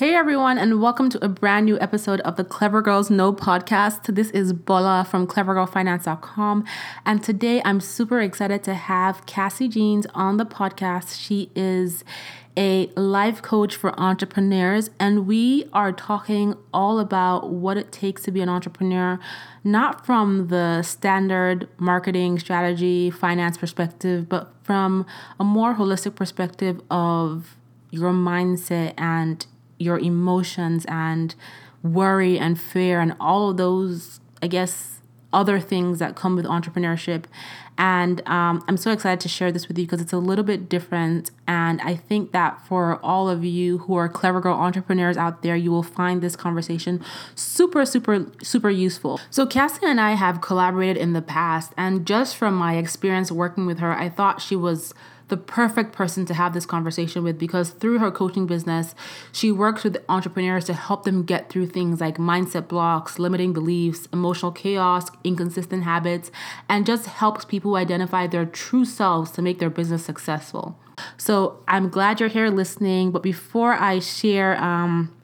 Hey everyone, and welcome to a brand new episode of the Clever Girls Know podcast. This is Bola from clevergirlfinance.com, and today I'm super excited to have Cassie Jeans on the podcast. She is a life coach for entrepreneurs, and we are talking all about what it takes to be an entrepreneur, not from the standard marketing strategy, finance perspective, but from a more holistic perspective of your mindset and your emotions and worry and fear and all of those, I guess, other things that come with entrepreneurship. And um, I'm so excited to share this with you because it's a little bit different. And I think that for all of you who are clever girl entrepreneurs out there, you will find this conversation super, super, super useful. So, Cassie and I have collaborated in the past. And just from my experience working with her, I thought she was the perfect person to have this conversation with because through her coaching business, she works with entrepreneurs to help them get through things like mindset blocks, limiting beliefs, emotional chaos, inconsistent habits, and just helps people identify their true selves to make their business successful. So I'm glad you're here listening. But before I share, um,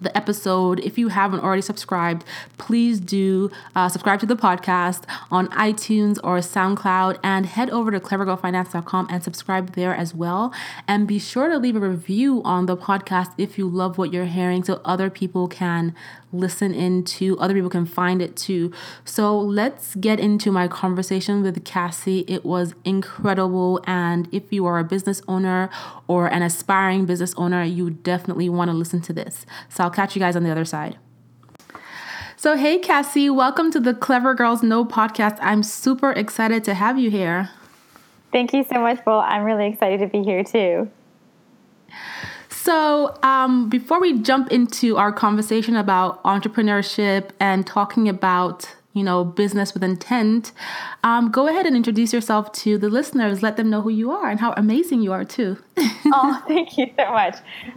the episode. If you haven't already subscribed, please do uh, subscribe to the podcast on iTunes or SoundCloud and head over to clevergirlfinance.com and subscribe there as well. And be sure to leave a review on the podcast if you love what you're hearing so other people can listen into, other people can find it too. So let's get into my conversation with Cassie. It was incredible. And if you are a business owner or an aspiring business owner, you definitely want to listen to this. So I'll catch you guys on the other side. So, hey, Cassie, welcome to the Clever Girls Know podcast. I'm super excited to have you here. Thank you so much, Bola. I'm really excited to be here too. So, um, before we jump into our conversation about entrepreneurship and talking about you know business with intent, um, go ahead and introduce yourself to the listeners. Let them know who you are and how amazing you are too. oh, thank you so much.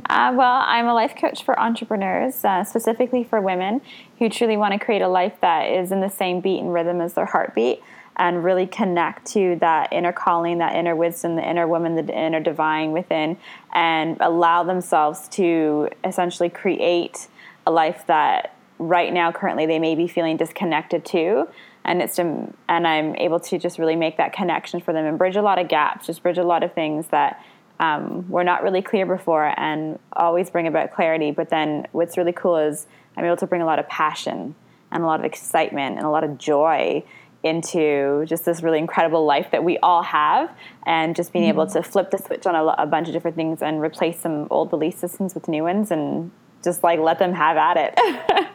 Uh, well, I'm a life coach for entrepreneurs, uh, specifically for women who truly want to create a life that is in the same beat and rhythm as their heartbeat and really connect to that inner calling, that inner wisdom, the inner woman, the inner divine within, and allow themselves to essentially create a life that right now, currently, they may be feeling disconnected to. And it's to, and I'm able to just really make that connection for them and bridge a lot of gaps, just bridge a lot of things that um, were not really clear before, and always bring about clarity. But then, what's really cool is I'm able to bring a lot of passion and a lot of excitement and a lot of joy into just this really incredible life that we all have and just being mm-hmm. able to flip the switch on a, a, bunch of different things and replace some old belief systems with new ones and just like let them have at it.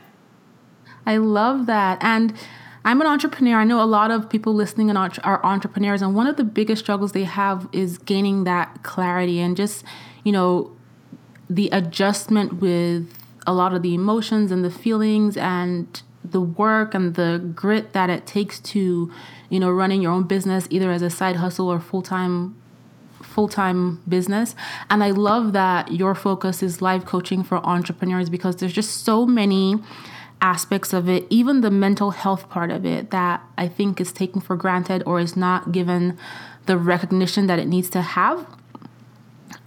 I love that. And i'm an entrepreneur. I know a lot of people listening are entrepreneurs and one of the biggest struggles they have is gaining that clarity and just you know the adjustment with a lot of the emotions and the feelings and the work and the grit that it takes to, you know, running your own business either as a side hustle or full-time full-time business. And I love that your focus is life coaching for entrepreneurs because there's just so many aspects of it, even the mental health part of it that I think is taken for granted or is not given the recognition that it needs to have.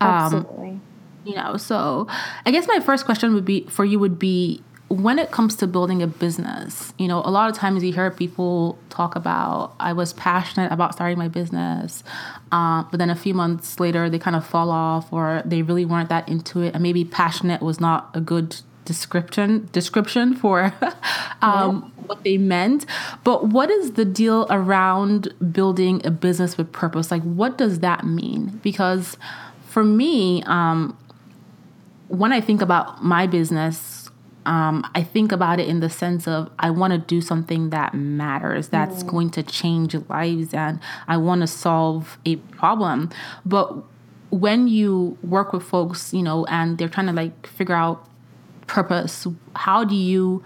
Um, Absolutely. Um, you know, so I guess my first question would be for you would be when it comes to building a business, you know, a lot of times you hear people talk about, I was passionate about starting my business, uh, but then a few months later they kind of fall off or they really weren't that into it. And maybe passionate was not a good description description for um, yeah. what they meant. But what is the deal around building a business with purpose? Like, what does that mean? Because for me, um, when I think about my business, um, I think about it in the sense of I want to do something that matters, that's mm. going to change lives, and I want to solve a problem. But when you work with folks, you know, and they're trying to like figure out purpose, how do you?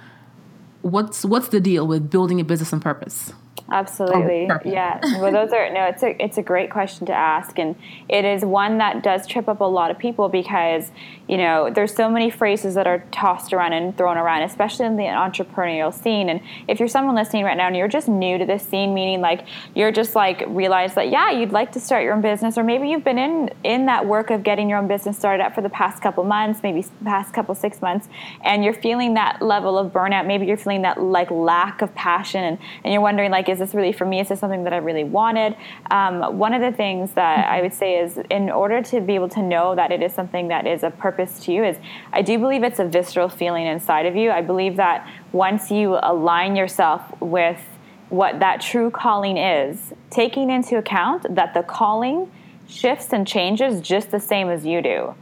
What's what's the deal with building a business on purpose? Absolutely. Oh, yeah. Well, those are no. It's a it's a great question to ask, and it is one that does trip up a lot of people because you know there's so many phrases that are tossed around and thrown around, especially in the entrepreneurial scene. And if you're someone listening right now and you're just new to this scene, meaning like you're just like realize that yeah, you'd like to start your own business, or maybe you've been in in that work of getting your own business started up for the past couple months, maybe past couple six months, and you're feeling that level of burnout. Maybe you're feeling that like lack of passion, and, and you're wondering like is this really for me? Is this something that I really wanted? Um, one of the things that I would say is in order to be able to know that it is something that is a purpose to you is I do believe it's a visceral feeling inside of you. I believe that once you align yourself with what that true calling is, taking into account that the calling shifts and changes just the same as you do.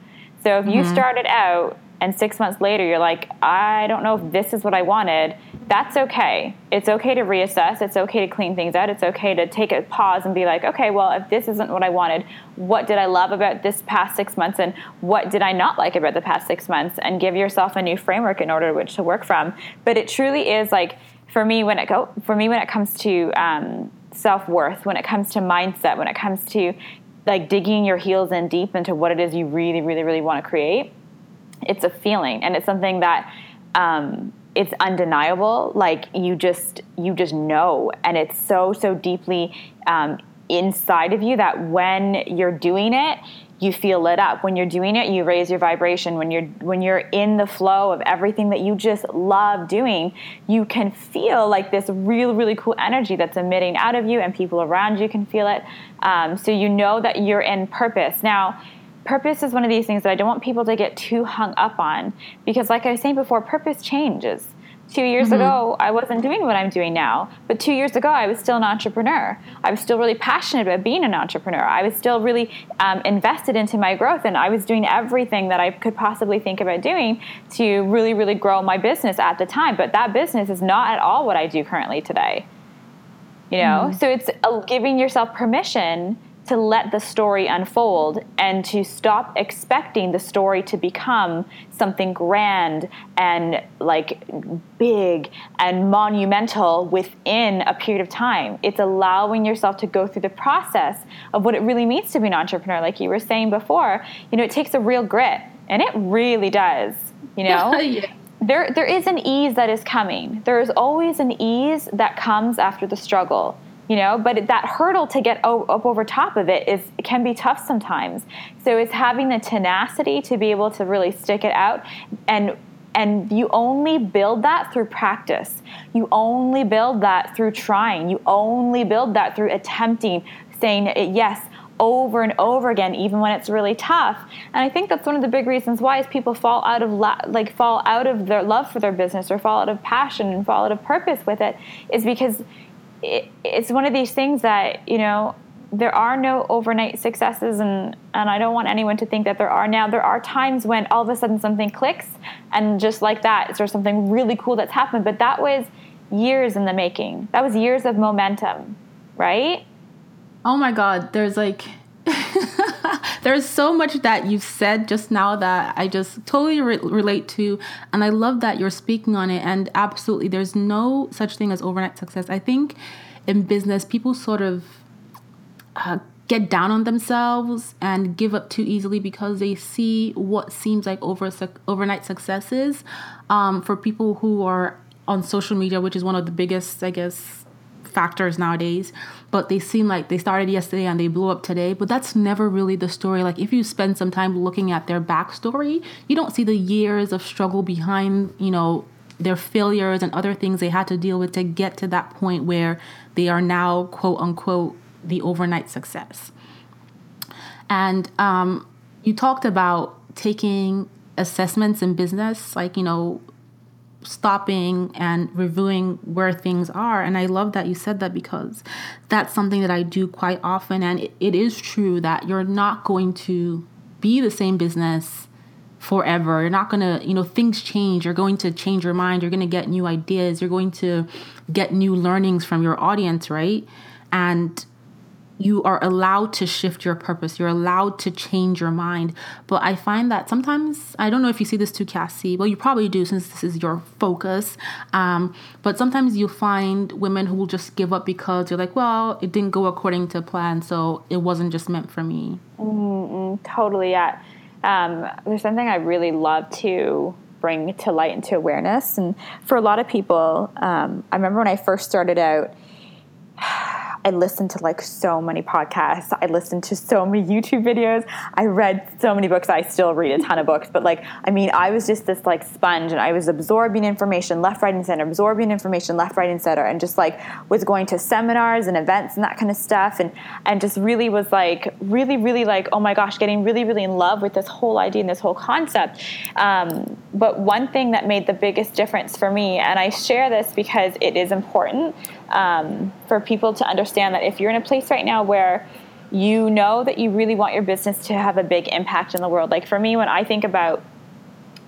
So if mm-hmm. you started out and six months later you're like, I don't know if this is what I wanted, that's okay. It's okay to reassess. It's okay to clean things out. It's okay to take a pause and be like, okay, well, if this isn't what I wanted, what did I love about this past six months and what did I not like about the past six months? And give yourself a new framework in order which to work from. But it truly is like, for me, when it go, for me, when it comes to um, self worth, when it comes to mindset, when it comes to like digging your heels in deep into what it is you really, really, really want to create it's a feeling and it's something that um, it's undeniable. Like you just you just know and it's so so deeply um, inside of you that when you're doing it you feel lit up. When you're doing it you raise your vibration. When you're when you're in the flow of everything that you just love doing you can feel like this real really cool energy that's emitting out of you and people around you can feel it. Um, so you know that you're in purpose. Now purpose is one of these things that I don't want people to get too hung up on because, like I was saying before, purpose changes. Two years mm-hmm. ago, I wasn't doing what I'm doing now, but two years ago, I was still an entrepreneur. I was still really passionate about being an entrepreneur. I was still really um, invested into my growth, and I was doing everything that I could possibly think about doing to really, really grow my business at the time. But that business is not at all what I do currently today. You know, mm-hmm. so it's uh, giving yourself permission to let the story unfold and to stop expecting the story to become something grand and like big and monumental within a period of time. It's allowing yourself to go through the process of what it really means to be an entrepreneur. Like you were saying before, you know, it takes a real grit and it really does, you know? yeah. There, there is an ease that is coming. There is always an ease that comes after the struggle you know but that hurdle to get up over top of it is can be tough sometimes. So it's having the tenacity to be able to really stick it out and and you only build that through practice. You only build that through trying. You only build that through attempting saying yes over and over again even when it's really tough. And i think that's one of the big reasons why is people fall out of la- like fall out of their love for their business or fall out of passion and fall out of purpose with it is because it, it's one of these things that you know there are no overnight successes and and I don't want anyone to think that there are. Now there are times when all of a sudden something clicks and just like that there's something really cool that's happened? But that was years in the making. That was years of momentum right? Oh my god there's like there's so much that you've said just now that I just totally re- relate to. And I love that you're speaking on it. And absolutely, there's no such thing as overnight success. I think in business, people sort of uh, get down on themselves and give up too easily because they see what seems like over overnight successes um, for people who are on social media, which is one of the biggest, I guess, factors nowadays, but they seem like they started yesterday and they blew up today. But that's never really the story. Like if you spend some time looking at their backstory, you don't see the years of struggle behind, you know, their failures and other things they had to deal with to get to that point where they are now, quote unquote, the overnight success. And um, you talked about taking assessments in business, like, you know, stopping and reviewing where things are. And I love that you said that because that's something that I do quite often. And it, it is true that you're not going to be the same business forever. You're not going to, you know, things change. You're going to change your mind. You're going to get new ideas. You're going to get new learnings from your audience, right? And you are allowed to shift your purpose. You're allowed to change your mind. But I find that sometimes, I don't know if you see this too, Cassie. Well, you probably do since this is your focus. Um, but sometimes you find women who will just give up because you're like, well, it didn't go according to plan. So it wasn't just meant for me. Mm-hmm, totally. Yeah. Um, there's something I really love to bring to light and to awareness. And for a lot of people, um, I remember when I first started out, I listened to like so many podcasts. I listened to so many YouTube videos. I read so many books. I still read a ton of books, but like, I mean, I was just this like sponge and I was absorbing information left, right, and center, absorbing information left, right, and center, and just like was going to seminars and events and that kind of stuff. And, and just really was like, really, really like, oh my gosh, getting really, really in love with this whole idea and this whole concept. Um, but one thing that made the biggest difference for me, and I share this because it is important um, for people to understand that if you're in a place right now where you know that you really want your business to have a big impact in the world, like for me, when I think about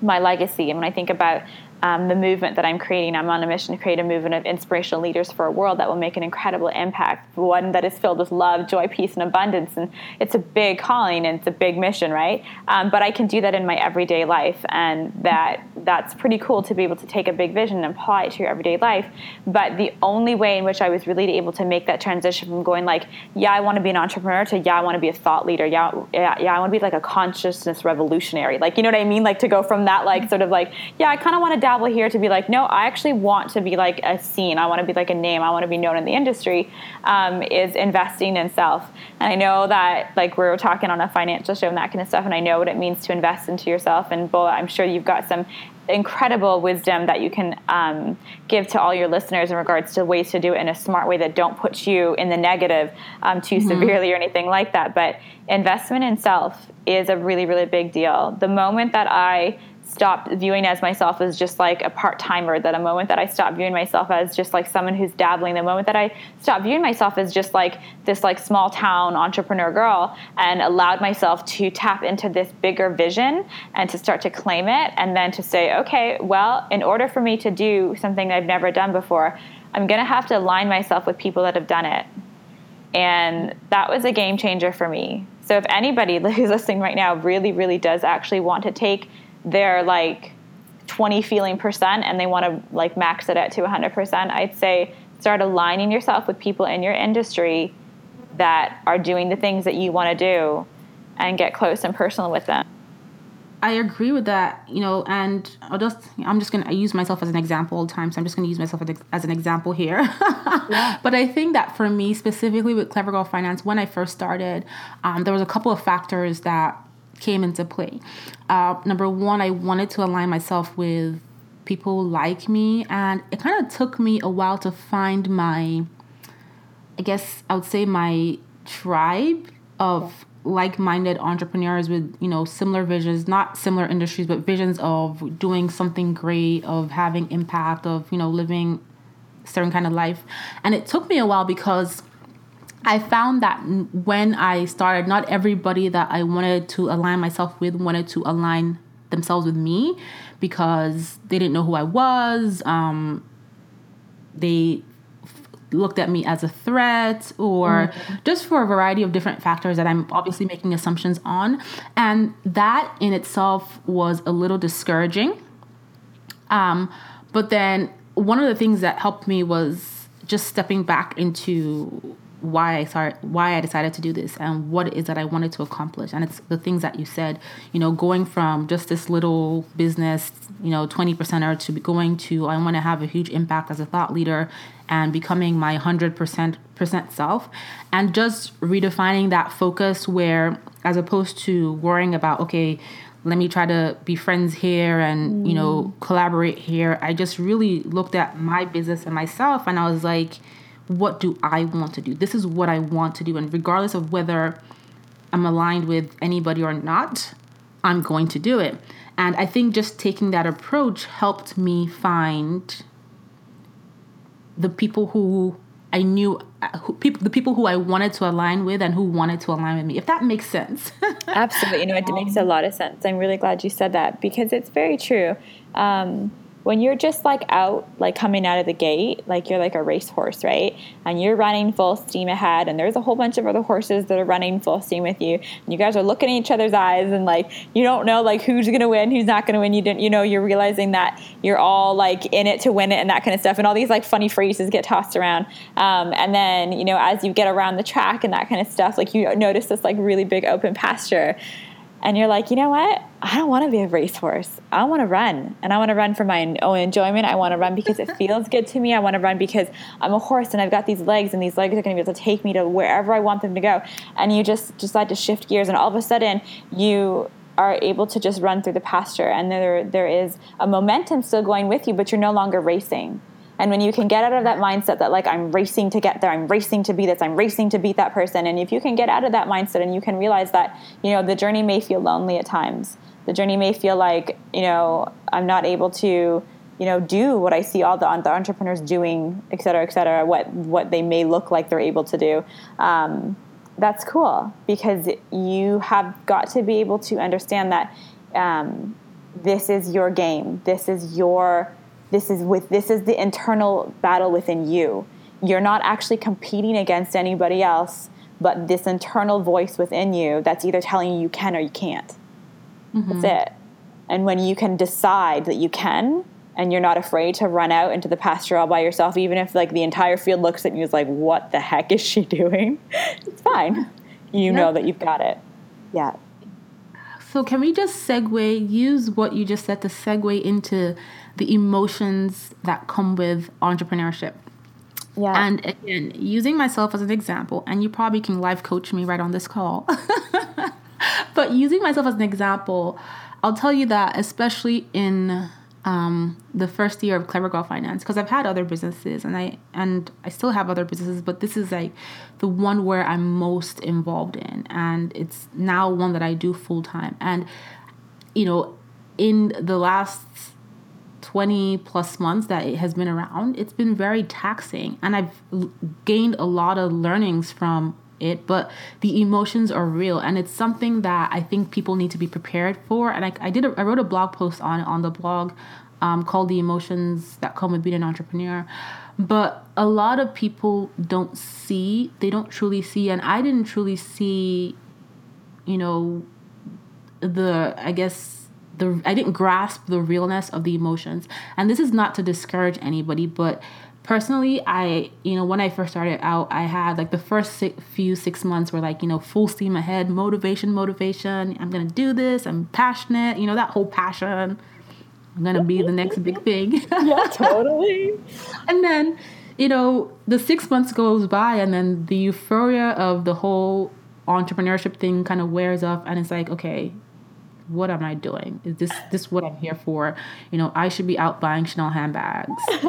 my legacy and when I think about um, the movement that I'm creating. I'm on a mission to create a movement of inspirational leaders for a world that will make an incredible impact, one that is filled with love, joy, peace, and abundance. And it's a big calling and it's a big mission, right? Um, but I can do that in my everyday life, and that that's pretty cool to be able to take a big vision and apply it to your everyday life. But the only way in which I was really able to make that transition from going like, yeah, I want to be an entrepreneur to yeah, I want to be a thought leader. Yeah, yeah, yeah I want to be like a consciousness revolutionary. Like, you know what I mean? Like to go from that like sort of like, yeah, I kind of want to dabble here to be like, no, I actually want to be like a scene. I want to be like a name. I want to be known in the industry. Um, is investing in self. And I know that like we are talking on a financial show and that kind of stuff. And I know what it means to invest into yourself. And Bola, I'm sure you've got some incredible wisdom that you can um, give to all your listeners in regards to ways to do it in a smart way that don't put you in the negative um, too mm-hmm. severely or anything like that. But investment in self is a really, really big deal. The moment that I stopped viewing as myself as just like a part timer, that a moment that I stopped viewing myself as just like someone who's dabbling, the moment that I stopped viewing myself as just like this like small town entrepreneur girl and allowed myself to tap into this bigger vision and to start to claim it and then to say, okay, well, in order for me to do something I've never done before, I'm gonna have to align myself with people that have done it. And that was a game changer for me. So if anybody who's listening right now really, really does actually want to take they're like 20 feeling percent and they want to like max it out to 100%, I'd say start aligning yourself with people in your industry that are doing the things that you want to do and get close and personal with them. I agree with that, you know, and I'll just, I'm just going to use myself as an example all the time. So I'm just going to use myself as an example here. yeah. But I think that for me, specifically with Clever Girl Finance, when I first started, um, there was a couple of factors that came into play. Uh, number one, I wanted to align myself with people like me, and it kind of took me a while to find my, I guess I would say my tribe of like-minded entrepreneurs with you know similar visions not similar industries but visions of doing something great of having impact of you know living certain kind of life and it took me a while because I found that when I started, not everybody that I wanted to align myself with wanted to align themselves with me because they didn't know who I was. Um, they f- looked at me as a threat or mm-hmm. just for a variety of different factors that I'm obviously making assumptions on. And that in itself was a little discouraging. Um, but then one of the things that helped me was just stepping back into why I started, why I decided to do this, and what it is that I wanted to accomplish. And it's the things that you said, you know, going from just this little business, you know, twenty percenter to going to I want to have a huge impact as a thought leader and becoming my hundred percent percent self, and just redefining that focus where, as opposed to worrying about okay let me try to be friends here and you know mm. collaborate here i just really looked at my business and myself and i was like what do I want to do? This is what I want to do. And regardless of whether I'm aligned with anybody or not, I'm going to do it. And I think just taking that approach helped me find the people who I knew, who, people, the people who I wanted to align with and who wanted to align with me, if that makes sense. Absolutely. You know, it makes a lot of sense. I'm really glad you said that because it's very true. Um, when you're just like out, like coming out of the gate, like you're like a racehorse, right? And you're running full steam ahead, and there's a whole bunch of other horses that are running full steam with you, and you guys are looking at each other's eyes, and like you don't know like who's gonna win, who's not gonna win. You didn't, you know, you're realizing that you're all like in it to win it and that kind of stuff, and all these like funny phrases get tossed around. Um, and then you know, as you get around the track and that kind of stuff, like you notice this like really big open pasture and you're like, you know what? I don't want to be a racehorse. I want to run, and I want to run for my own enjoyment. I want to run because it feels good to me. I want to run because I'm a horse and I've got these legs, and these legs are going to be able to take me to wherever I want them to go. And you just decide to shift gears, and all of a sudden you are able to just run through the pasture, and there there is a momentum still going with you, but you're no longer racing. And when you can get out of that mindset that like I'm racing to get there, I'm racing to be this, I'm racing to beat that person, and if you can get out of that mindset and you can realize that you know the journey may feel lonely at times, the journey may feel like you know I'm not able to you know do what I see all the, the entrepreneurs doing, et cetera, et cetera. What what they may look like they're able to do. Um, that's cool because you have got to be able to understand that um, this is your game. This is your this is with this is the internal battle within you. You're not actually competing against anybody else, but this internal voice within you that's either telling you you can or you can't. Mm-hmm. That's it. And when you can decide that you can, and you're not afraid to run out into the pasture all by yourself, even if like the entire field looks at you as like, "What the heck is she doing?" it's fine. You know that you've got it. Yeah. So can we just segue? Use what you just said to segue into the emotions that come with entrepreneurship. Yeah. And again, using myself as an example, and you probably can live coach me right on this call. but using myself as an example, I'll tell you that, especially in um, the first year of Clever Girl Finance, because I've had other businesses and I and I still have other businesses, but this is like the one where I'm most involved in, and it's now one that I do full time. And you know, in the last 20 plus months that it has been around, it's been very taxing. And I've gained a lot of learnings from it, but the emotions are real. And it's something that I think people need to be prepared for. And I, I did, a, I wrote a blog post on it on the blog um, called The Emotions That Come with Being an Entrepreneur. But a lot of people don't see, they don't truly see, and I didn't truly see, you know, the, I guess, the I didn't grasp the realness of the emotions. And this is not to discourage anybody, but personally i you know when i first started out i had like the first six, few six months were like you know full steam ahead motivation motivation i'm gonna do this i'm passionate you know that whole passion i'm gonna be the next big thing yeah totally and then you know the six months goes by and then the euphoria of the whole entrepreneurship thing kind of wears off and it's like okay what am I doing? Is this this what I'm here for? You know, I should be out buying Chanel handbags.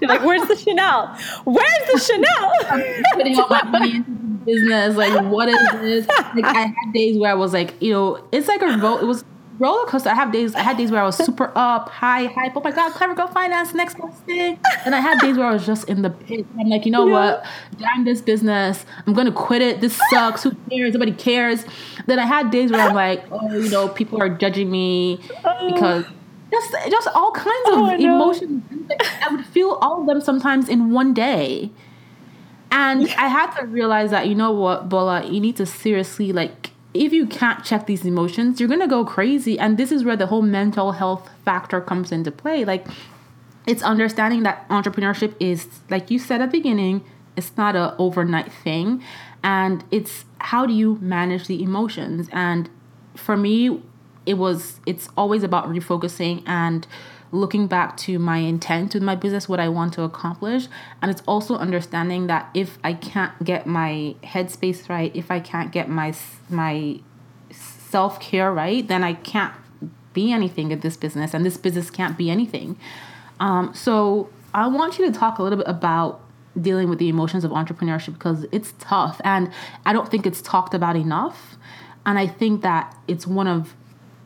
You're like, where's the Chanel? Where's the Chanel? putting all my money into business. Like, what is this? Like, I had days where I was like, you know, it's like a vote. It was roller coaster. I have days. I had days where I was super up, high, hype. Oh my god, clever girl finance, next best thing. And I had days where I was just in the pit. I'm like, you know yeah. what? Damn this business. I'm gonna quit it. This sucks. Who cares? Nobody cares. Then I had days where I'm like, oh, you know, people are judging me because just just all kinds of oh, emotions. I would feel all of them sometimes in one day. And I had to realize that, you know what, Bola, you need to seriously like if you can't check these emotions, you're gonna go crazy. And this is where the whole mental health factor comes into play. Like, it's understanding that entrepreneurship is, like you said at the beginning, it's not a overnight thing, and it's how do you manage the emotions. And for me, it was it's always about refocusing and looking back to my intent with my business, what I want to accomplish. And it's also understanding that if I can't get my headspace right, if I can't get my my self care right, then I can't be anything in this business, and this business can't be anything. Um, so I want you to talk a little bit about dealing with the emotions of entrepreneurship because it's tough, and I don't think it's talked about enough. And I think that it's one of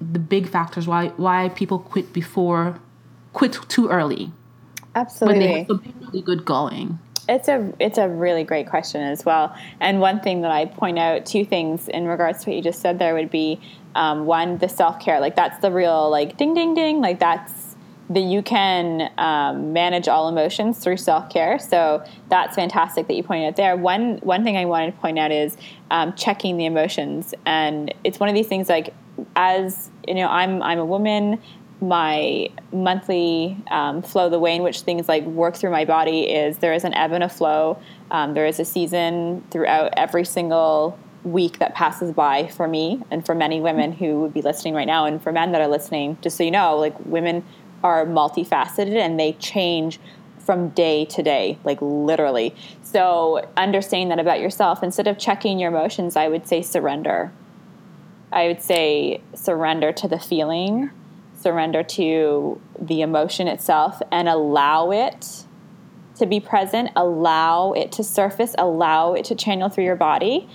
the big factors why why people quit before quit too early. Absolutely. When they have something really good going. It's a it's a really great question as well. And one thing that I point out, two things in regards to what you just said there would be um, one, the self care. Like that's the real like ding ding ding. Like that's that you can um, manage all emotions through self care. So that's fantastic that you pointed out there. One one thing I wanted to point out is um, checking the emotions, and it's one of these things like as you know, I'm I'm a woman. My monthly um, flow, the way in which things like work through my body is there is an ebb and a flow. Um, there is a season throughout every single week that passes by for me and for many women who would be listening right now and for men that are listening just so you know like women are multifaceted and they change from day to day, like literally. So, understanding that about yourself, instead of checking your emotions, I would say surrender. I would say surrender to the feeling, surrender to the emotion itself, and allow it to be present, allow it to surface, allow it to channel through your body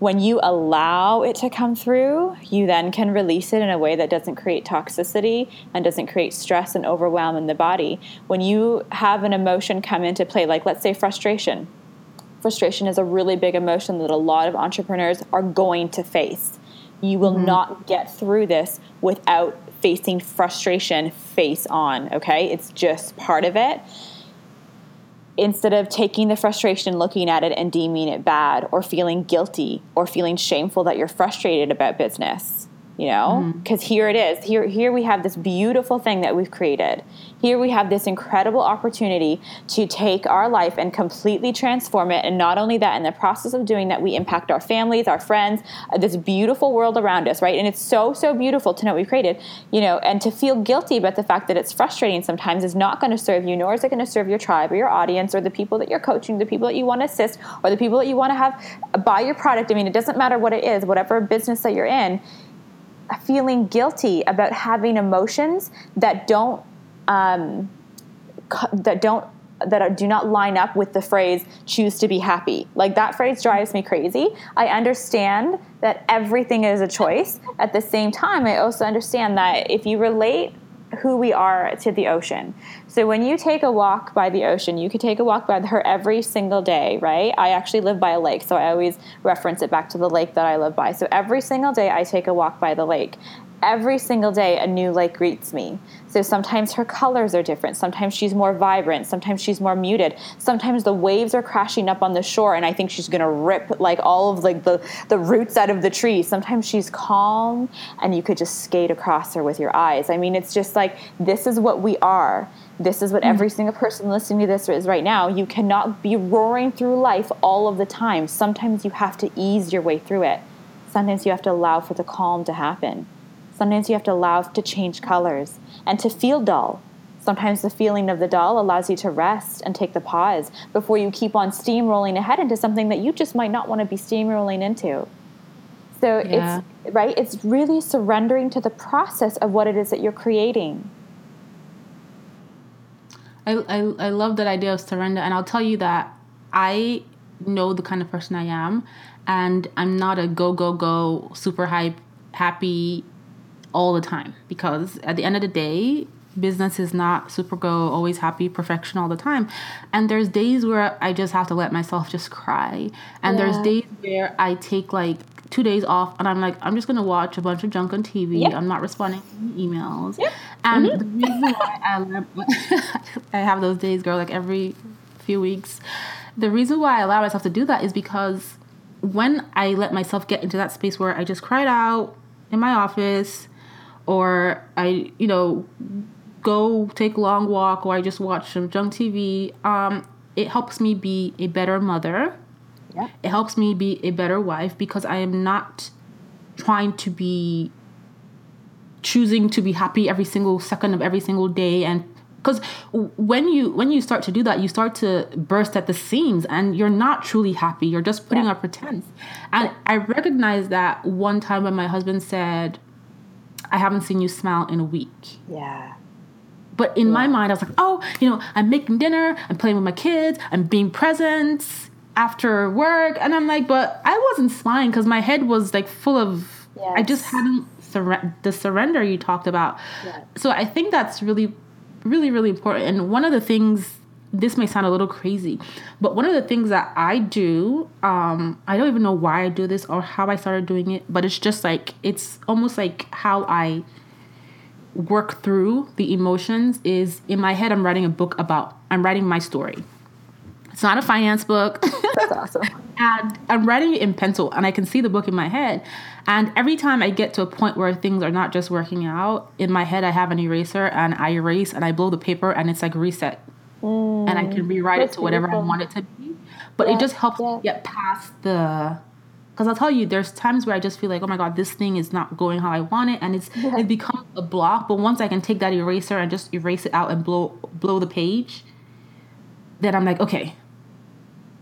when you allow it to come through, you then can release it in a way that doesn't create toxicity and doesn't create stress and overwhelm in the body. When you have an emotion come into play, like let's say frustration, frustration is a really big emotion that a lot of entrepreneurs are going to face. You will mm-hmm. not get through this without facing frustration face on, okay? It's just part of it instead of taking the frustration, looking at it and deeming it bad or feeling guilty or feeling shameful that you're frustrated about business you know? Because mm-hmm. here it is. Here here we have this beautiful thing that we've created. Here we have this incredible opportunity to take our life and completely transform it. And not only that in the process of doing that we impact our families our friends uh, this beautiful world around us right? And it's so so beautiful to know we've created you know and to feel guilty about the fact that it's frustrating sometimes is not going to serve you nor is it going to serve your tribe or your audience or the people that you're coaching the people that you want to assist or the people that you want to have buy your product. I mean it doesn't matter what it is whatever business that you're in feeling guilty about having emotions that don't um, that don't that do not line up with the phrase choose to be happy. Like that phrase drives me crazy. I understand that everything is a choice. At the same time, I also understand that if you relate who we are to the ocean. So when you take a walk by the ocean, you could take a walk by her every single day, right? I actually live by a lake, so I always reference it back to the lake that I live by. So every single day I take a walk by the lake every single day a new lake greets me. So sometimes her colors are different. Sometimes she's more vibrant. Sometimes she's more muted. Sometimes the waves are crashing up on the shore and I think she's going to rip like all of like the, the roots out of the tree. Sometimes she's calm and you could just skate across her with your eyes. I mean, it's just like this is what we are. This is what every mm. single person listening to this is right now. You cannot be roaring through life all of the time. Sometimes you have to ease your way through it. Sometimes you have to allow for the calm to happen. Sometimes you have to allow to change colors and to feel dull. Sometimes the feeling of the dull allows you to rest and take the pause before you keep on steamrolling ahead into something that you just might not want to be steamrolling into. So yeah. it's right, it's really surrendering to the process of what it is that you're creating. I, I, I love that idea of surrender, and I'll tell you that I know the kind of person I am, and I'm not a go, go, go, super hype, happy all the time because at the end of the day, business is not super go, always happy, perfection all the time. And there's days where I just have to let myself just cry. And yeah. there's days where I take like two days off and I'm like, I'm just gonna watch a bunch of junk on TV. Yep. I'm not responding to emails. Yep. And mm-hmm. the reason why I, I have those days, girl, like every few weeks. The reason why I allow myself to do that is because when I let myself get into that space where I just cried out in my office or I, you know, go take a long walk or I just watch some junk TV, um, it helps me be a better mother. Yeah. It helps me be a better wife because I am not trying to be choosing to be happy every single second of every single day and because when you when you start to do that you start to burst at the seams and you're not truly happy you're just putting yeah. up pretense and i recognize that one time when my husband said I haven't seen you smile in a week. Yeah. But in yeah. my mind, I was like, oh, you know, I'm making dinner, I'm playing with my kids, I'm being present after work. And I'm like, but I wasn't smiling because my head was like full of, yes. I just hadn't, sur- the surrender you talked about. Yes. So I think that's really, really, really important. And one of the things this may sound a little crazy, but one of the things that I do, um, I don't even know why I do this or how I started doing it, but it's just like it's almost like how I work through the emotions is in my head I'm writing a book about I'm writing my story. It's not a finance book. That's awesome. and I'm writing it in pencil and I can see the book in my head. And every time I get to a point where things are not just working out, in my head I have an eraser and I erase and I blow the paper and it's like reset. Mm, and I can rewrite it to whatever beautiful. I want it to be. But yeah, it just helps yeah. get past the because I'll tell you, there's times where I just feel like, oh my god, this thing is not going how I want it, and it's yeah. it becomes a block. But once I can take that eraser and just erase it out and blow blow the page, then I'm like, okay,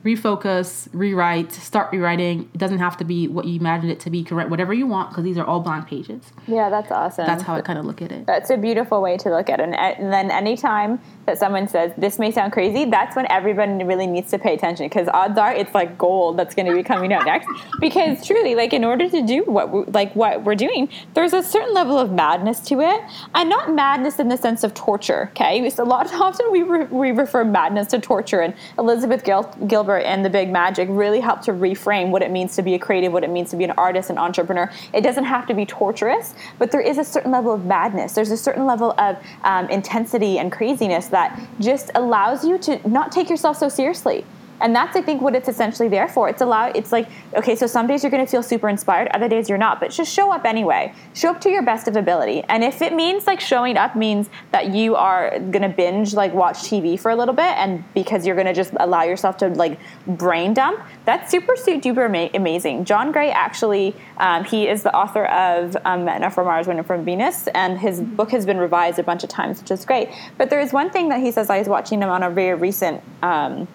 refocus, rewrite, start rewriting. It doesn't have to be what you imagined it to be. You can write whatever you want because these are all blank pages. Yeah, that's awesome. That's how I kind of look at it. That's a beautiful way to look at it. And, and then anytime that someone says, this may sound crazy, that's when everyone really needs to pay attention because odds are it's like gold that's going to be coming out next. Because truly, like in order to do what we, like what we're doing, there's a certain level of madness to it, and not madness in the sense of torture. Okay, so a lot of often we re- we refer madness to torture, and Elizabeth Gil- Gilbert and the Big Magic really helped to reframe what it means to be a creative, what it means to be an artist, an entrepreneur. It doesn't have to be torturous, but there is a certain level of madness. There's a certain level of um, intensity and craziness that just allows you to not take yourself so seriously and that's i think what it's essentially there for. It's allow it's like okay so some days you're going to feel super inspired other days you're not but just show up anyway. Show up to your best of ability. And if it means like showing up means that you are going to binge like watch tv for a little bit and because you're going to just allow yourself to like brain dump that's super super duper amazing. John gray actually um, he is the author of um, men from mars women from venus and his book has been revised a bunch of times which is great. But there is one thing that he says i was watching him on a very recent um,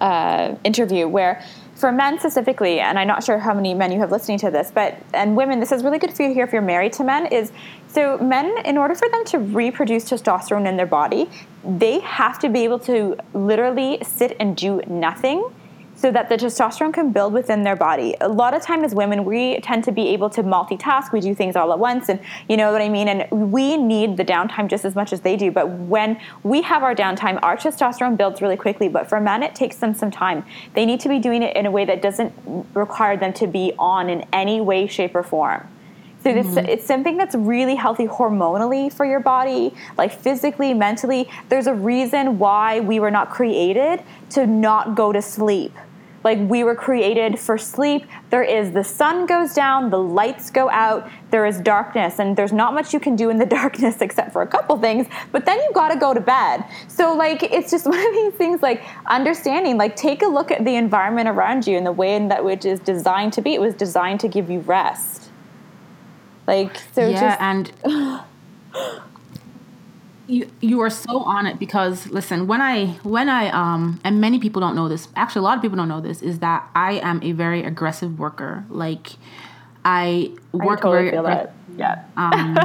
uh, interview where for men specifically, and I'm not sure how many men you have listening to this, but and women, this is really good for you here if you're married to men. Is so men, in order for them to reproduce testosterone in their body, they have to be able to literally sit and do nothing so that the testosterone can build within their body. A lot of time as women, we tend to be able to multitask. We do things all at once, and you know what I mean? And we need the downtime just as much as they do. But when we have our downtime, our testosterone builds really quickly. But for men, it takes them some time. They need to be doing it in a way that doesn't require them to be on in any way, shape, or form. So it's, mm-hmm. it's something that's really healthy hormonally for your body, like physically, mentally. There's a reason why we were not created to not go to sleep. Like we were created for sleep. There is the sun goes down, the lights go out, there is darkness, and there's not much you can do in the darkness except for a couple things, but then you gotta go to bed. So, like, it's just one of these things like understanding, like, take a look at the environment around you and the way in that which is designed to be. It was designed to give you rest. Like, so yeah, just, and you you are so on it because listen when i when i um and many people don't know this actually a lot of people don't know this is that i am a very aggressive worker like i work I totally very feel that. yeah um,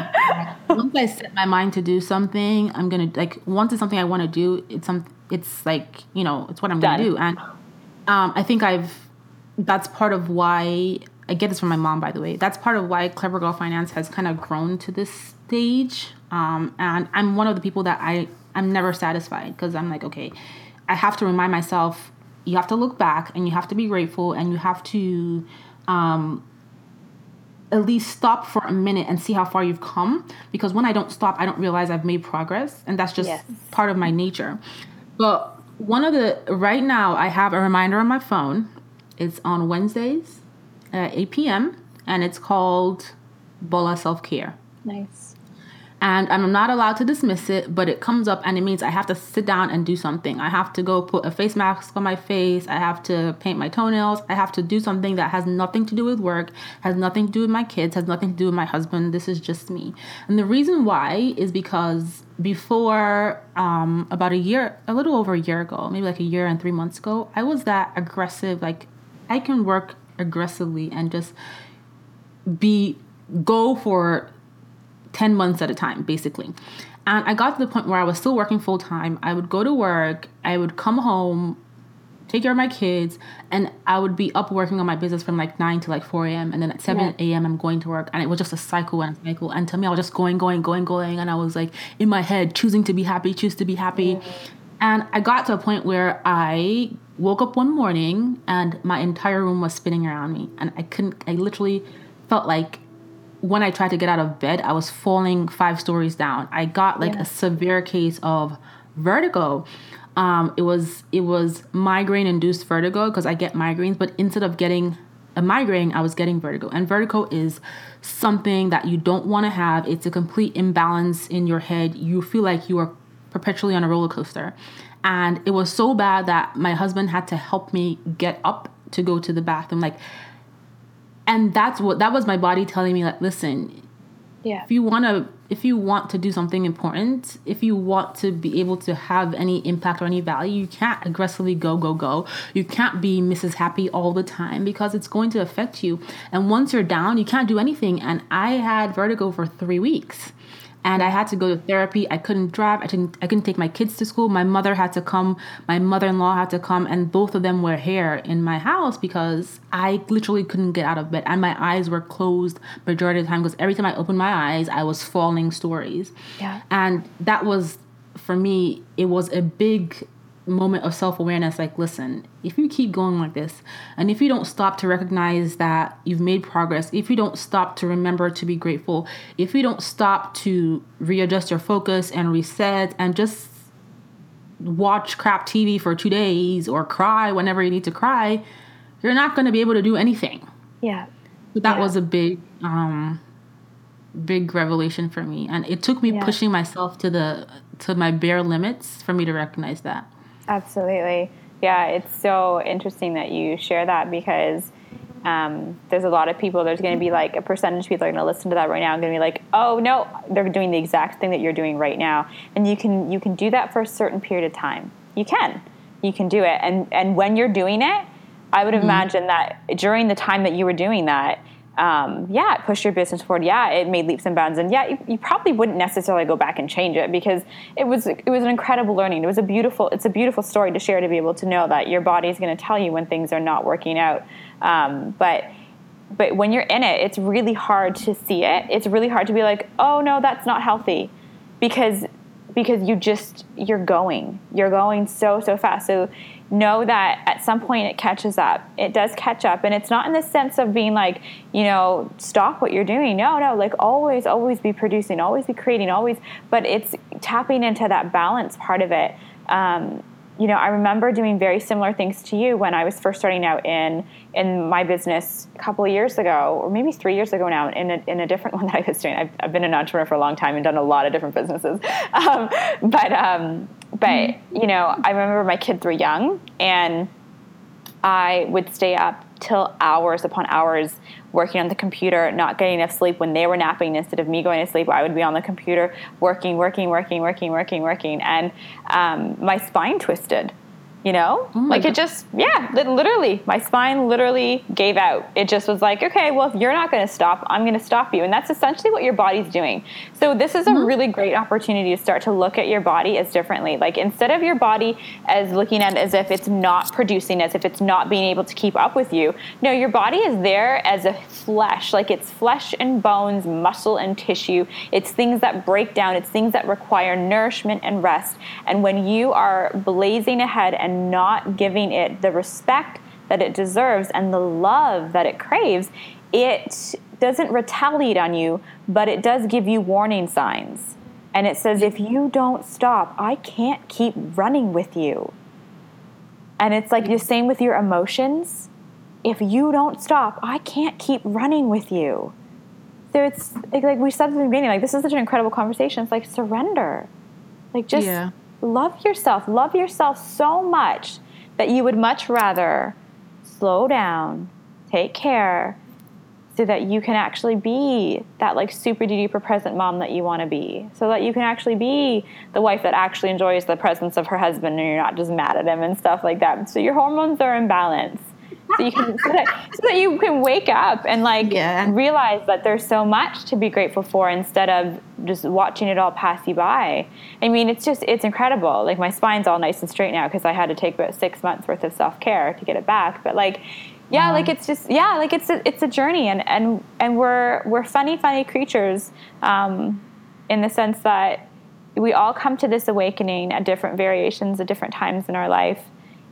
once i set my mind to do something i'm gonna like once it's something i want to do it's some it's like you know it's what i'm Done. gonna do and um i think i've that's part of why I get this from my mom, by the way. That's part of why Clever Girl Finance has kind of grown to this stage. Um, and I'm one of the people that I I'm never satisfied because I'm like, okay, I have to remind myself. You have to look back and you have to be grateful and you have to um, at least stop for a minute and see how far you've come. Because when I don't stop, I don't realize I've made progress, and that's just yes. part of my nature. But one of the right now, I have a reminder on my phone. It's on Wednesdays at 8 p.m. and it's called Bola Self Care. Nice. And I'm not allowed to dismiss it, but it comes up and it means I have to sit down and do something. I have to go put a face mask on my face. I have to paint my toenails. I have to do something that has nothing to do with work, has nothing to do with my kids, has nothing to do with my husband. This is just me. And the reason why is because before um, about a year, a little over a year ago, maybe like a year and three months ago, I was that aggressive. Like I can work aggressively and just be go for 10 months at a time basically. And i got to the point where i was still working full time i would go to work. I would come home take care of my kids and i would be up working on my business from like 9 to like 4 a.m and then at 7 yeah. a.m i'm going to work. And it was just a cycle and a cycle. And to me i was just going going going going. And i was like in my head choosing to be happy choose to be happy. Yeah. And I got to a point where I woke up one morning and my entire room was spinning around me. And I couldn't, I literally felt like when I tried to get out of bed, I was falling five stories down. I got like yeah. a severe case of vertigo. Um, it was it was migraine induced vertigo because I get migraines, but instead of getting a migraine, I was getting vertigo. And vertigo is something that you don't want to have. It's a complete imbalance in your head. You feel like you are perpetually on a roller coaster. And it was so bad that my husband had to help me get up to go to the bathroom. Like, and that's what that was my body telling me, like, listen, yeah. If you want to if you want to do something important, if you want to be able to have any impact or any value, you can't aggressively go go go. You can't be Mrs. Happy all the time because it's going to affect you. And once you're down, you can't do anything. And I had vertigo for 3 weeks and I had to go to therapy. I couldn't drive. I couldn't. I couldn't take my kids to school. My mother had to come. My mother-in-law had to come, and both of them were here in my house because I literally couldn't get out of bed, and my eyes were closed majority of the time because every time I opened my eyes, I was falling stories. Yeah. And that was for me. It was a big moment of self awareness like, listen, if you keep going like this, and if you don't stop to recognize that you've made progress, if you don't stop to remember to be grateful, if you don't stop to readjust your focus and reset and just watch crap TV for two days or cry whenever you need to cry, you're not going to be able to do anything. Yeah. So that yeah. was a big, um, big revelation for me, and it took me yeah. pushing myself to the to my bare limits for me to recognize that. Absolutely. Yeah, it's so interesting that you share that because um, there's a lot of people, there's going to be like a percentage of people are going to listen to that right now and going to be like, oh, no, they're doing the exact thing that you're doing right now. And you can, you can do that for a certain period of time. You can. You can do it. And, and when you're doing it, I would mm-hmm. imagine that during the time that you were doing that, um, yeah, it pushed your business forward. Yeah, it made leaps and bounds, and yeah, you, you, probably wouldn't necessarily go back and change it because it was it was an incredible learning. It was a beautiful it's a beautiful story to share to be able to know that your body is going to tell you when things are not working out. Um, but but when you're in it, it's really hard to see it. It's really hard to be like, oh no, that's not healthy, because because you just you're going you're going so so fast so know that at some point it catches up. It does catch up. And it's not in the sense of being like you know stop what you're doing. No no like always always be producing always be creating always but it's tapping into that balance part of it. Um, you know, I remember doing very similar things to you when I was first starting out in in my business a couple of years ago, or maybe three years ago now, in a, in a different one that I was doing. I've, I've been an entrepreneur for a long time and done a lot of different businesses, um, but um, but you know, I remember my kids were young, and I would stay up till hours upon hours working on the computer, not getting enough sleep when they were napping. Instead of me going to sleep, I would be on the computer working, working, working, working, working, working, and um, my spine twisted you know? Oh like God. it just yeah literally my spine literally gave out. It just was like okay well if you're not going to stop i'm going to stop you. And that's essentially what your body's doing. So this is a mm-hmm. really great opportunity to start to look at your body as differently. Like instead of your body as looking at it as if it's not producing as if it's not being able to keep up with you no your body is there as a flesh. Like it's flesh and bones muscle and tissue. It's things that break down. It's things that require nourishment and rest. And when you are blazing ahead and and not giving it the respect that it deserves and the love that it craves, it doesn't retaliate on you, but it does give you warning signs. And it says, if you don't stop, I can't keep running with you. And it's like the same with your emotions. If you don't stop, I can't keep running with you. So it's like, we said at the beginning, like this is such an incredible conversation. It's like surrender. Like just yeah love yourself. Love yourself so much that you would much rather slow down, take care, so that you can actually be that like super duper present mom that you want to be. So that you can actually be the wife that actually enjoys the presence of her husband and you're not just mad at him and stuff like that. So your hormones are in balance so you can so that, so that you can wake up and like yeah. realize that there's so much to be grateful for instead of just watching it all pass you by. I mean, it's just it's incredible. Like my spine's all nice and straight now because I had to take about six months worth of self care to get it back. But like, yeah, like it's just yeah, like it's a, it's a journey, and and and we're we're funny, funny creatures, um, in the sense that we all come to this awakening at different variations at different times in our life.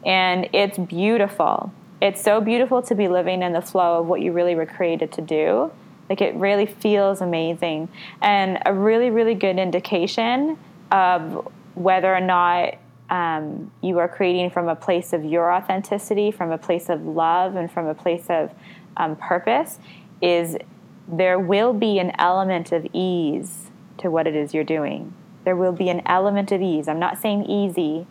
And it's beautiful. It's so beautiful to be living in the flow of what you really were created to do. Like it really feels amazing. And a really, really good indication of whether or not um, you are creating from a place of your authenticity, from a place of love, and from a place of um, purpose is there will be an element of ease to what it is you're doing. There will be an element of ease. I'm not saying easy,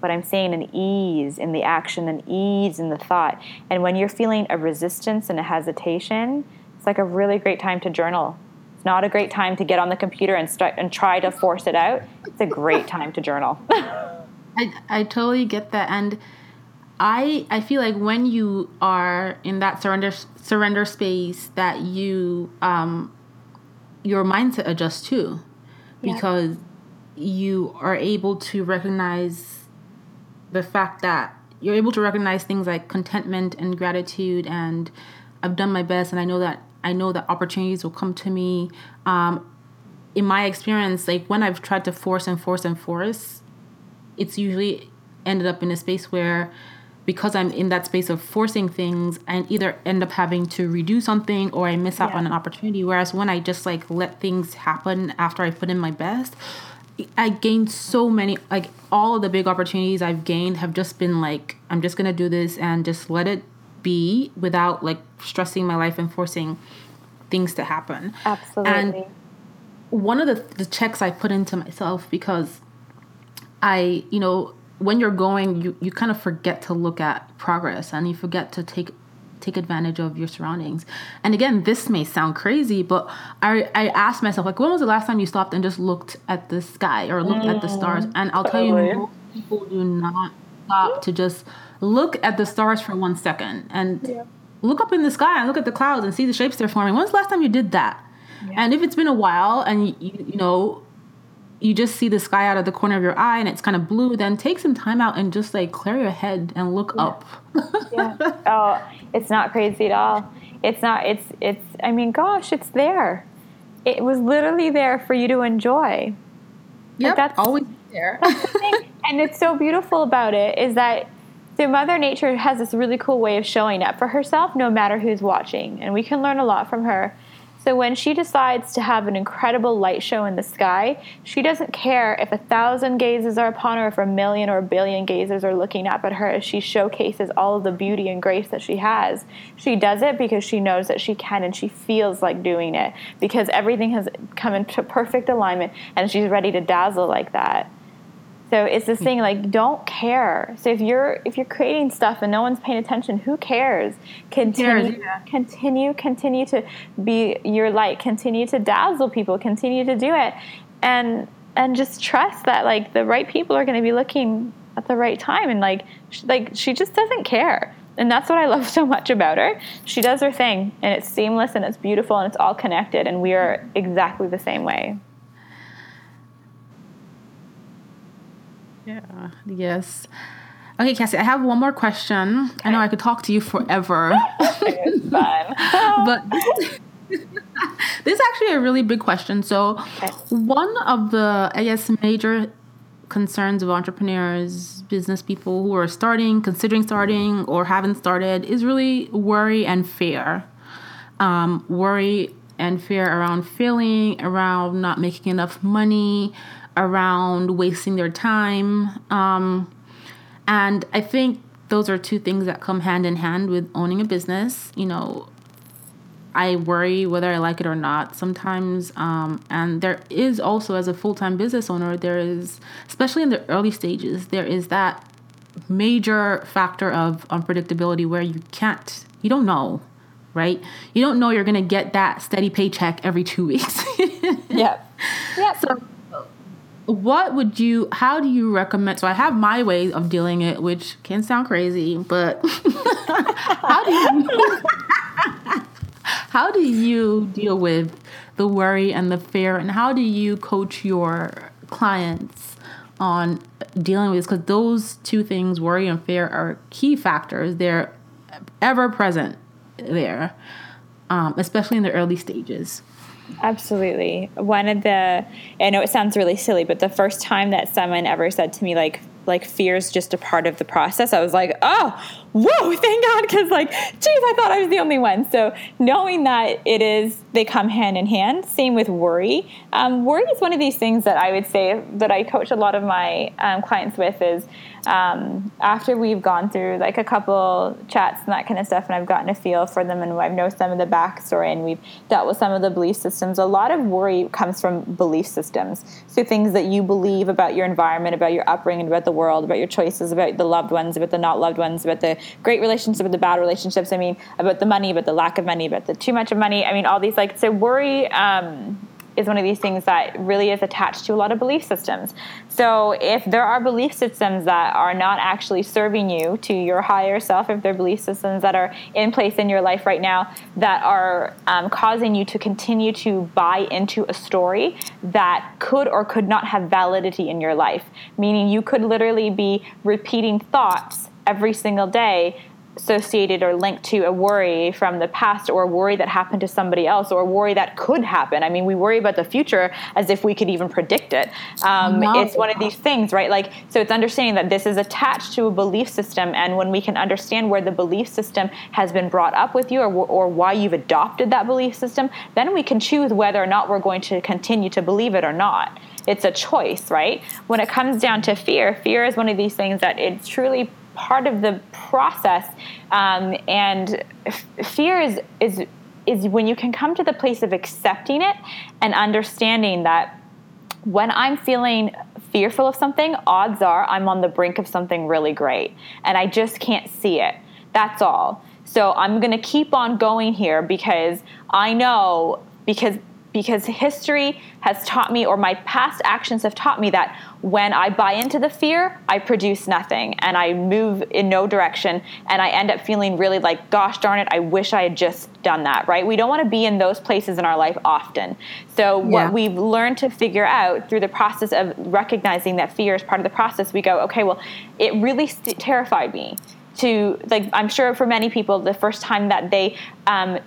but I'm saying an ease in the action, an ease in the thought. And when you're feeling a resistance and a hesitation, it's like a really great time to journal. It's not a great time to get on the computer and start and try to force it out. It's a great time to journal. I I totally get that and I I feel like when you are in that surrender surrender space that you um your mindset adjusts too because yeah. you are able to recognize the fact that you're able to recognize things like contentment and gratitude and I've done my best and I know that I know that opportunities will come to me um in my experience like when I've tried to force and force and force it's usually ended up in a space where because I'm in that space of forcing things and either end up having to redo something or I miss out yeah. on an opportunity. Whereas when I just like let things happen after I put in my best, I gained so many like all of the big opportunities I've gained have just been like I'm just gonna do this and just let it be without like stressing my life and forcing things to happen. Absolutely. And one of the, the checks I put into myself because I, you know, when you're going, you, you kind of forget to look at progress and you forget to take take advantage of your surroundings. And again, this may sound crazy, but I I asked myself like, when was the last time you stopped and just looked at the sky or looked mm, at the stars? Mm, and I'll tell you, people do not stop to just look at the stars for one second and yeah. look up in the sky and look at the clouds and see the shapes they're forming. When's the last time you did that? Yeah. And if it's been a while and you, you know you just see the sky out of the corner of your eye and it's kind of blue, then take some time out and just like clear your head and look yeah. up. Yeah. Oh, it's not crazy at all. It's not, it's, it's, I mean, gosh, it's there. It was literally there for you to enjoy. Yeah, that's always there. That's and it's so beautiful about it is that the Mother Nature has this really cool way of showing up for herself no matter who's watching. And we can learn a lot from her. So when she decides to have an incredible light show in the sky, she doesn't care if a thousand gazes are upon her, if a million or a billion gazes are looking up at her as she showcases all of the beauty and grace that she has. She does it because she knows that she can and she feels like doing it because everything has come into perfect alignment and she's ready to dazzle like that. So it's this thing like don't care. So if you're if you're creating stuff and no one's paying attention, who cares? Continue, cares, yeah. continue, continue to be your light. Continue to dazzle people. Continue to do it, and and just trust that like the right people are going to be looking at the right time. And like she, like she just doesn't care, and that's what I love so much about her. She does her thing, and it's seamless and it's beautiful and it's all connected, and we are exactly the same way. Yeah. Yes. Okay, Cassie, I have one more question. I know I could talk to you forever. it's fun. but this is actually a really big question. So, okay. one of the, I guess, major concerns of entrepreneurs, business people who are starting, considering starting, or haven't started is really worry and fear. Um, worry and fear around failing, around not making enough money, around wasting their time. Um, and I think those are two things that come hand in hand with owning a business. You know, I worry whether I like it or not sometimes. Um, and there is also, as a full time business owner, there is, especially in the early stages, there is that major factor of unpredictability where you can't, you don't know, right? You don't know you're going to get that steady paycheck every two weeks. yeah. Yeah. So, what would you how do you recommend so i have my way of dealing it which can sound crazy but how do you how do you deal with the worry and the fear and how do you coach your clients on dealing with this? Because those two things worry and fear are key factors. They're ever present there um, especially in the early stages Absolutely. One of the, I know it sounds really silly, but the first time that someone ever said to me, like, like fear is just a part of the process, I was like, oh, whoa, thank God, because like, geez, I thought I was the only one. So knowing that it is, they come hand in hand. Same with worry. Um, worry is one of these things that I would say that I coach a lot of my um, clients with is um, after we've gone through like a couple chats and that kind of stuff, and I've gotten a feel for them, and I've known some of the backstory, and we've dealt with some of the belief systems. A lot of worry comes from belief systems. So things that you believe about your environment, about your upbringing, about the world, about your choices, about the loved ones, about the not loved ones, about the great relationships, about the bad relationships. I mean, about the money, about the lack of money, about the too much of money. I mean, all these like so worry. Um, is one of these things that really is attached to a lot of belief systems. So, if there are belief systems that are not actually serving you to your higher self, if there are belief systems that are in place in your life right now that are um, causing you to continue to buy into a story that could or could not have validity in your life, meaning you could literally be repeating thoughts every single day associated or linked to a worry from the past or a worry that happened to somebody else or a worry that could happen. I mean, we worry about the future as if we could even predict it. Um, no. It's one of these things, right? Like, so it's understanding that this is attached to a belief system, and when we can understand where the belief system has been brought up with you or, or why you've adopted that belief system, then we can choose whether or not we're going to continue to believe it or not it's a choice, right? When it comes down to fear, fear is one of these things that it's truly part of the process. Um, and f- fear is, is, is when you can come to the place of accepting it and understanding that when I'm feeling fearful of something, odds are I'm on the brink of something really great and I just can't see it. That's all. So I'm going to keep on going here because I know because because history has taught me or my past actions have taught me that when I buy into the fear, I produce nothing and I move in no direction and I end up feeling really like, gosh darn it, I wish I had just done that, right? We don't want to be in those places in our life often. So, what we've learned to figure out through the process of recognizing that fear is part of the process, we go, okay, well, it really st- terrified me to like i'm sure for many people the first time that they um,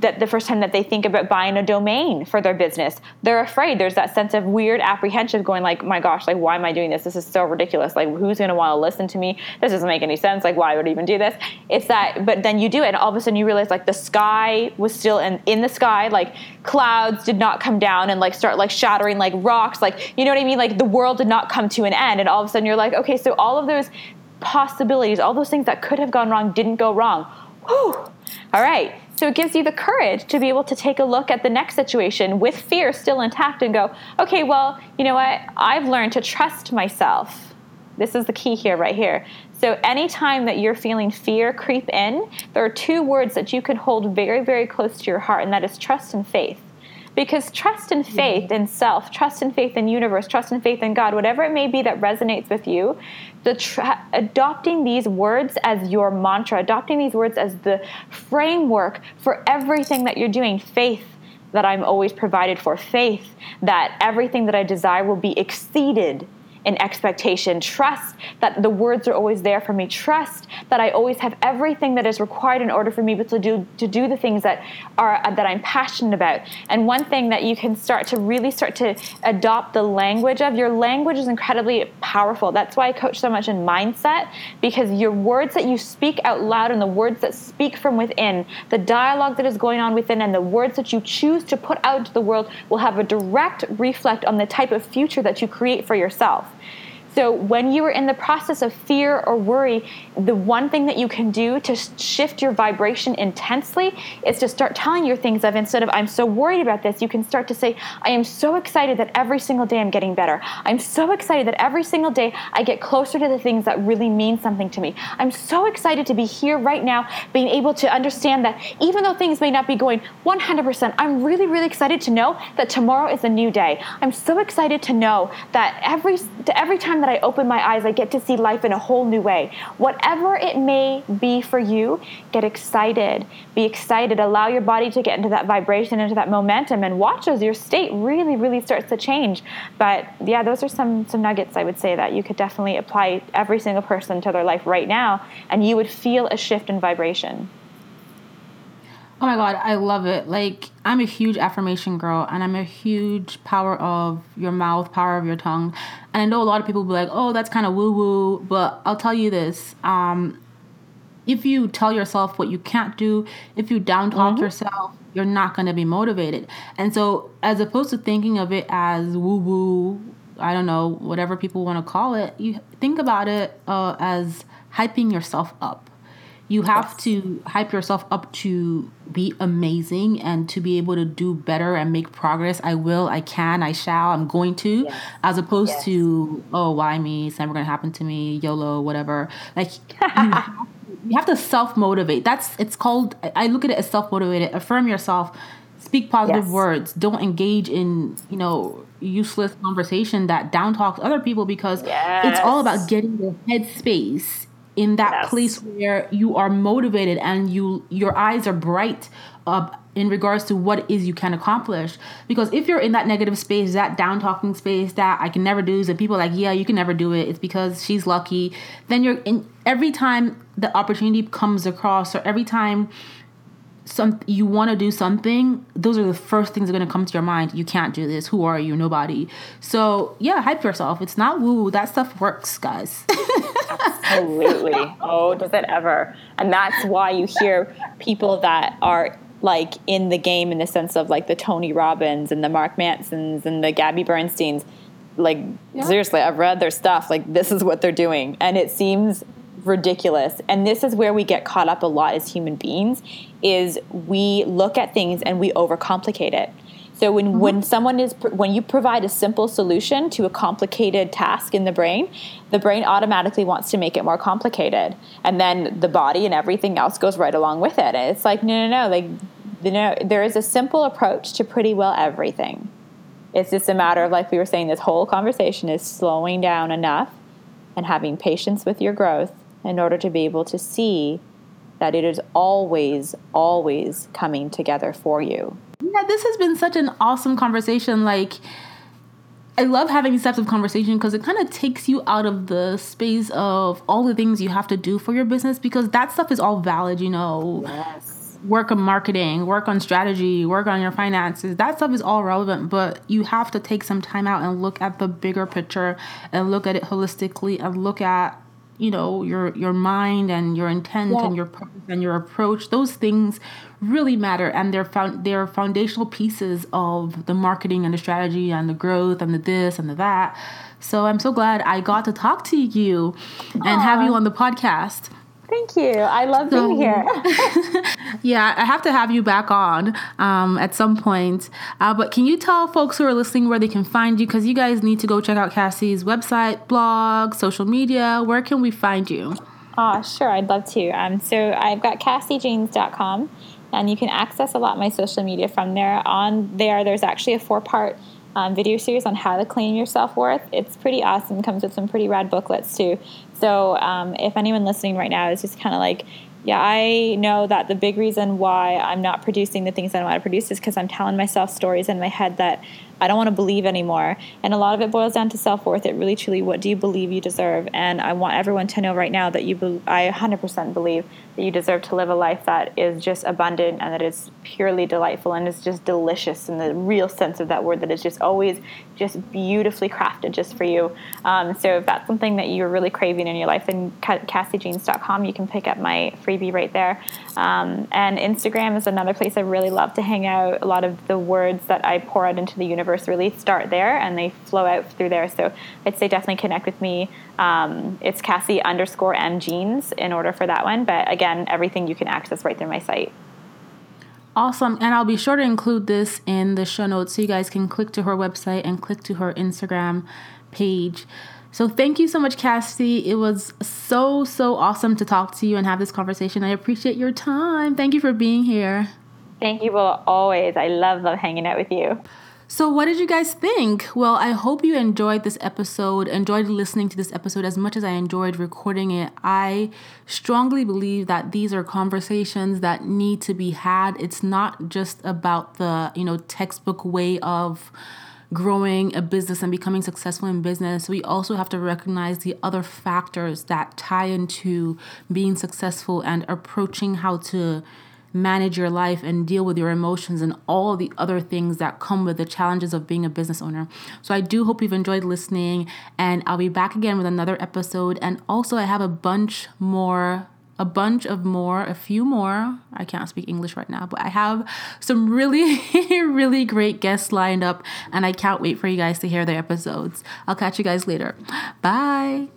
that the first time that they think about buying a domain for their business they're afraid. There's that sense of weird apprehension going like my gosh like why am i doing this? This is so ridiculous. Like who's going to want to listen to me? This doesn't make any sense. Like why would I even do this? It's that but then you do it and all of a sudden you realize like the sky was still in, in the sky. Like clouds did not come down and like start like shattering like rocks. Like you know what i mean? Like the world did not come to an end and all of a sudden you're like okay so all of those possibilities all those things that could have gone wrong didn't go wrong. Whew. all right so it gives you the courage to be able to take a look at the next situation with fear still intact and go, okay, well, you know what? I've learned to trust myself. This is the key here, right here. So, anytime that you're feeling fear creep in, there are two words that you can hold very, very close to your heart, and that is trust and faith. Because trust and faith mm-hmm. in self, trust and faith in universe, trust and faith in God, whatever it may be that resonates with you, the tra- adopting these words as your mantra, adopting these words as the framework for everything that you're doing, faith that I'm always provided for, faith that everything that I desire will be exceeded in expectation. Trust that the words are always there for me. Trust that I always have everything that is required in order for me to do to do the things that are that I'm passionate about. And one thing that you can start to really start to adopt the language of your language is incredibly powerful. That's why I coach so much in mindset because your words that you speak out loud and the words that speak from within, the dialogue that is going on within and the words that you choose to put out into the world will have a direct reflect on the type of future that you create for yourself. So, when you are in the process of fear or worry, the one thing that you can do to shift your vibration intensely is to start telling your things of instead of, I'm so worried about this, you can start to say, I am so excited that every single day I'm getting better. I'm so excited that every single day I get closer to the things that really mean something to me. I'm so excited to be here right now, being able to understand that even though things may not be going 100%, I'm really, really excited to know that tomorrow is a new day. I'm so excited to know that every, every time that that I open my eyes, I get to see life in a whole new way. Whatever it may be for you, get excited. Be excited. Allow your body to get into that vibration, into that momentum, and watch as your state really, really starts to change. But yeah, those are some some nuggets I would say that you could definitely apply every single person to their life right now, and you would feel a shift in vibration. Oh my god, I love it. Like I'm a huge affirmation girl and I'm a huge power of your mouth, power of your tongue. And I know a lot of people will be like, "Oh, that's kind of woo-woo," but I'll tell you this. Um if you tell yourself what you can't do, if you down talk mm-hmm. yourself, you're not going to be motivated. And so, as opposed to thinking of it as woo woo, I don't know, whatever people want to call it, you think about it uh, as hyping yourself up. You have yes. to hype yourself up to be amazing and to be able to do better and make progress. I will, I can, I shall, I'm going to, yes. as opposed yes. to, oh, why me? It's never going to happen to me, YOLO, whatever. Like, you have to self motivate. That's it's called. I look at it as self motivated. Affirm yourself. Speak positive words. Don't engage in you know useless conversation that down talks other people because it's all about getting your headspace in that yes. place where you are motivated and you your eyes are bright uh, in regards to what it is you can accomplish. Because if you're in that negative space, that down talking space, that I can never do, and people like, yeah, you can never do it. It's because she's lucky. Then you're in every time the opportunity comes across, or every time some you want to do something, those are the first things that are going to come to your mind. You can't do this. Who are you? Nobody. So yeah, hype yourself. It's not woo. That stuff works, guys. Absolutely. Oh, does it ever? And that's why you hear people that are like in the game in the sense of like the Tony Robbins and the Mark Mansons and the Gabby Bernsteins. Like yeah. seriously, I've read their stuff. Like this is what they're doing, and it seems ridiculous. And this is where we get caught up a lot as human beings. Is we look at things and we overcomplicate it. So when, mm-hmm. when someone is when you provide a simple solution to a complicated task in the brain, the brain automatically wants to make it more complicated, and then the body and everything else goes right along with it. And it's like no, no, no. Like you know, there is a simple approach to pretty well everything. It's just a matter of like we were saying. This whole conversation is slowing down enough and having patience with your growth in order to be able to see that it is always, always coming together for you. Yeah, this has been such an awesome conversation. Like, I love having these types of conversation because it kind of takes you out of the space of all the things you have to do for your business because that stuff is all valid, you know. Yes. Work on marketing, work on strategy, work on your finances. That stuff is all relevant, but you have to take some time out and look at the bigger picture and look at it holistically and look at you know your your mind and your intent yeah. and your purpose and your approach those things really matter and they're found they're foundational pieces of the marketing and the strategy and the growth and the this and the that so i'm so glad i got to talk to you and Aww. have you on the podcast Thank you. I love so, being here. yeah, I have to have you back on um, at some point. Uh, but can you tell folks who are listening where they can find you? Because you guys need to go check out Cassie's website, blog, social media. Where can we find you? Oh, sure. I'd love to. Um, so I've got CassieJeans.com, and you can access a lot of my social media from there. On there, there's actually a four part um, video series on how to claim your self worth. It's pretty awesome. Comes with some pretty rad booklets too. So um, if anyone listening right now is just kind of like, yeah, I know that the big reason why I'm not producing the things I want to produce is because I'm telling myself stories in my head that I don't want to believe anymore. And a lot of it boils down to self worth. It really, truly, what do you believe you deserve? And I want everyone to know right now that you, be- I 100% believe that you deserve to live a life that is just abundant and that is purely delightful and is just delicious in the real sense of that word. That is just always just beautifully crafted just for you. Um, so if that's something that you're really craving in your life, then CassieJeans.com, you can pick up my freebie right there. Um, and Instagram is another place I really love to hang out. A lot of the words that I pour out into the universe really start there and they flow out through there. So I'd say definitely connect with me. Um, it's Cassie underscore M jeans in order for that one. But again, everything you can access right through my site. Awesome. And I'll be sure to include this in the show notes so you guys can click to her website and click to her Instagram page. So thank you so much, Cassie. It was so, so awesome to talk to you and have this conversation. I appreciate your time. Thank you for being here. Thank you, Bola, always. I love, love hanging out with you. So, what did you guys think? Well, I hope you enjoyed this episode, enjoyed listening to this episode as much as I enjoyed recording it. I strongly believe that these are conversations that need to be had. It's not just about the, you know, textbook way of growing a business and becoming successful in business, we also have to recognize the other factors that tie into being successful and approaching how to manage your life and deal with your emotions and all the other things that come with the challenges of being a business owner. So I do hope you've enjoyed listening and I'll be back again with another episode and also I have a bunch more a bunch of more, a few more. I can't speak English right now, but I have some really, really great guests lined up, and I can't wait for you guys to hear their episodes. I'll catch you guys later. Bye.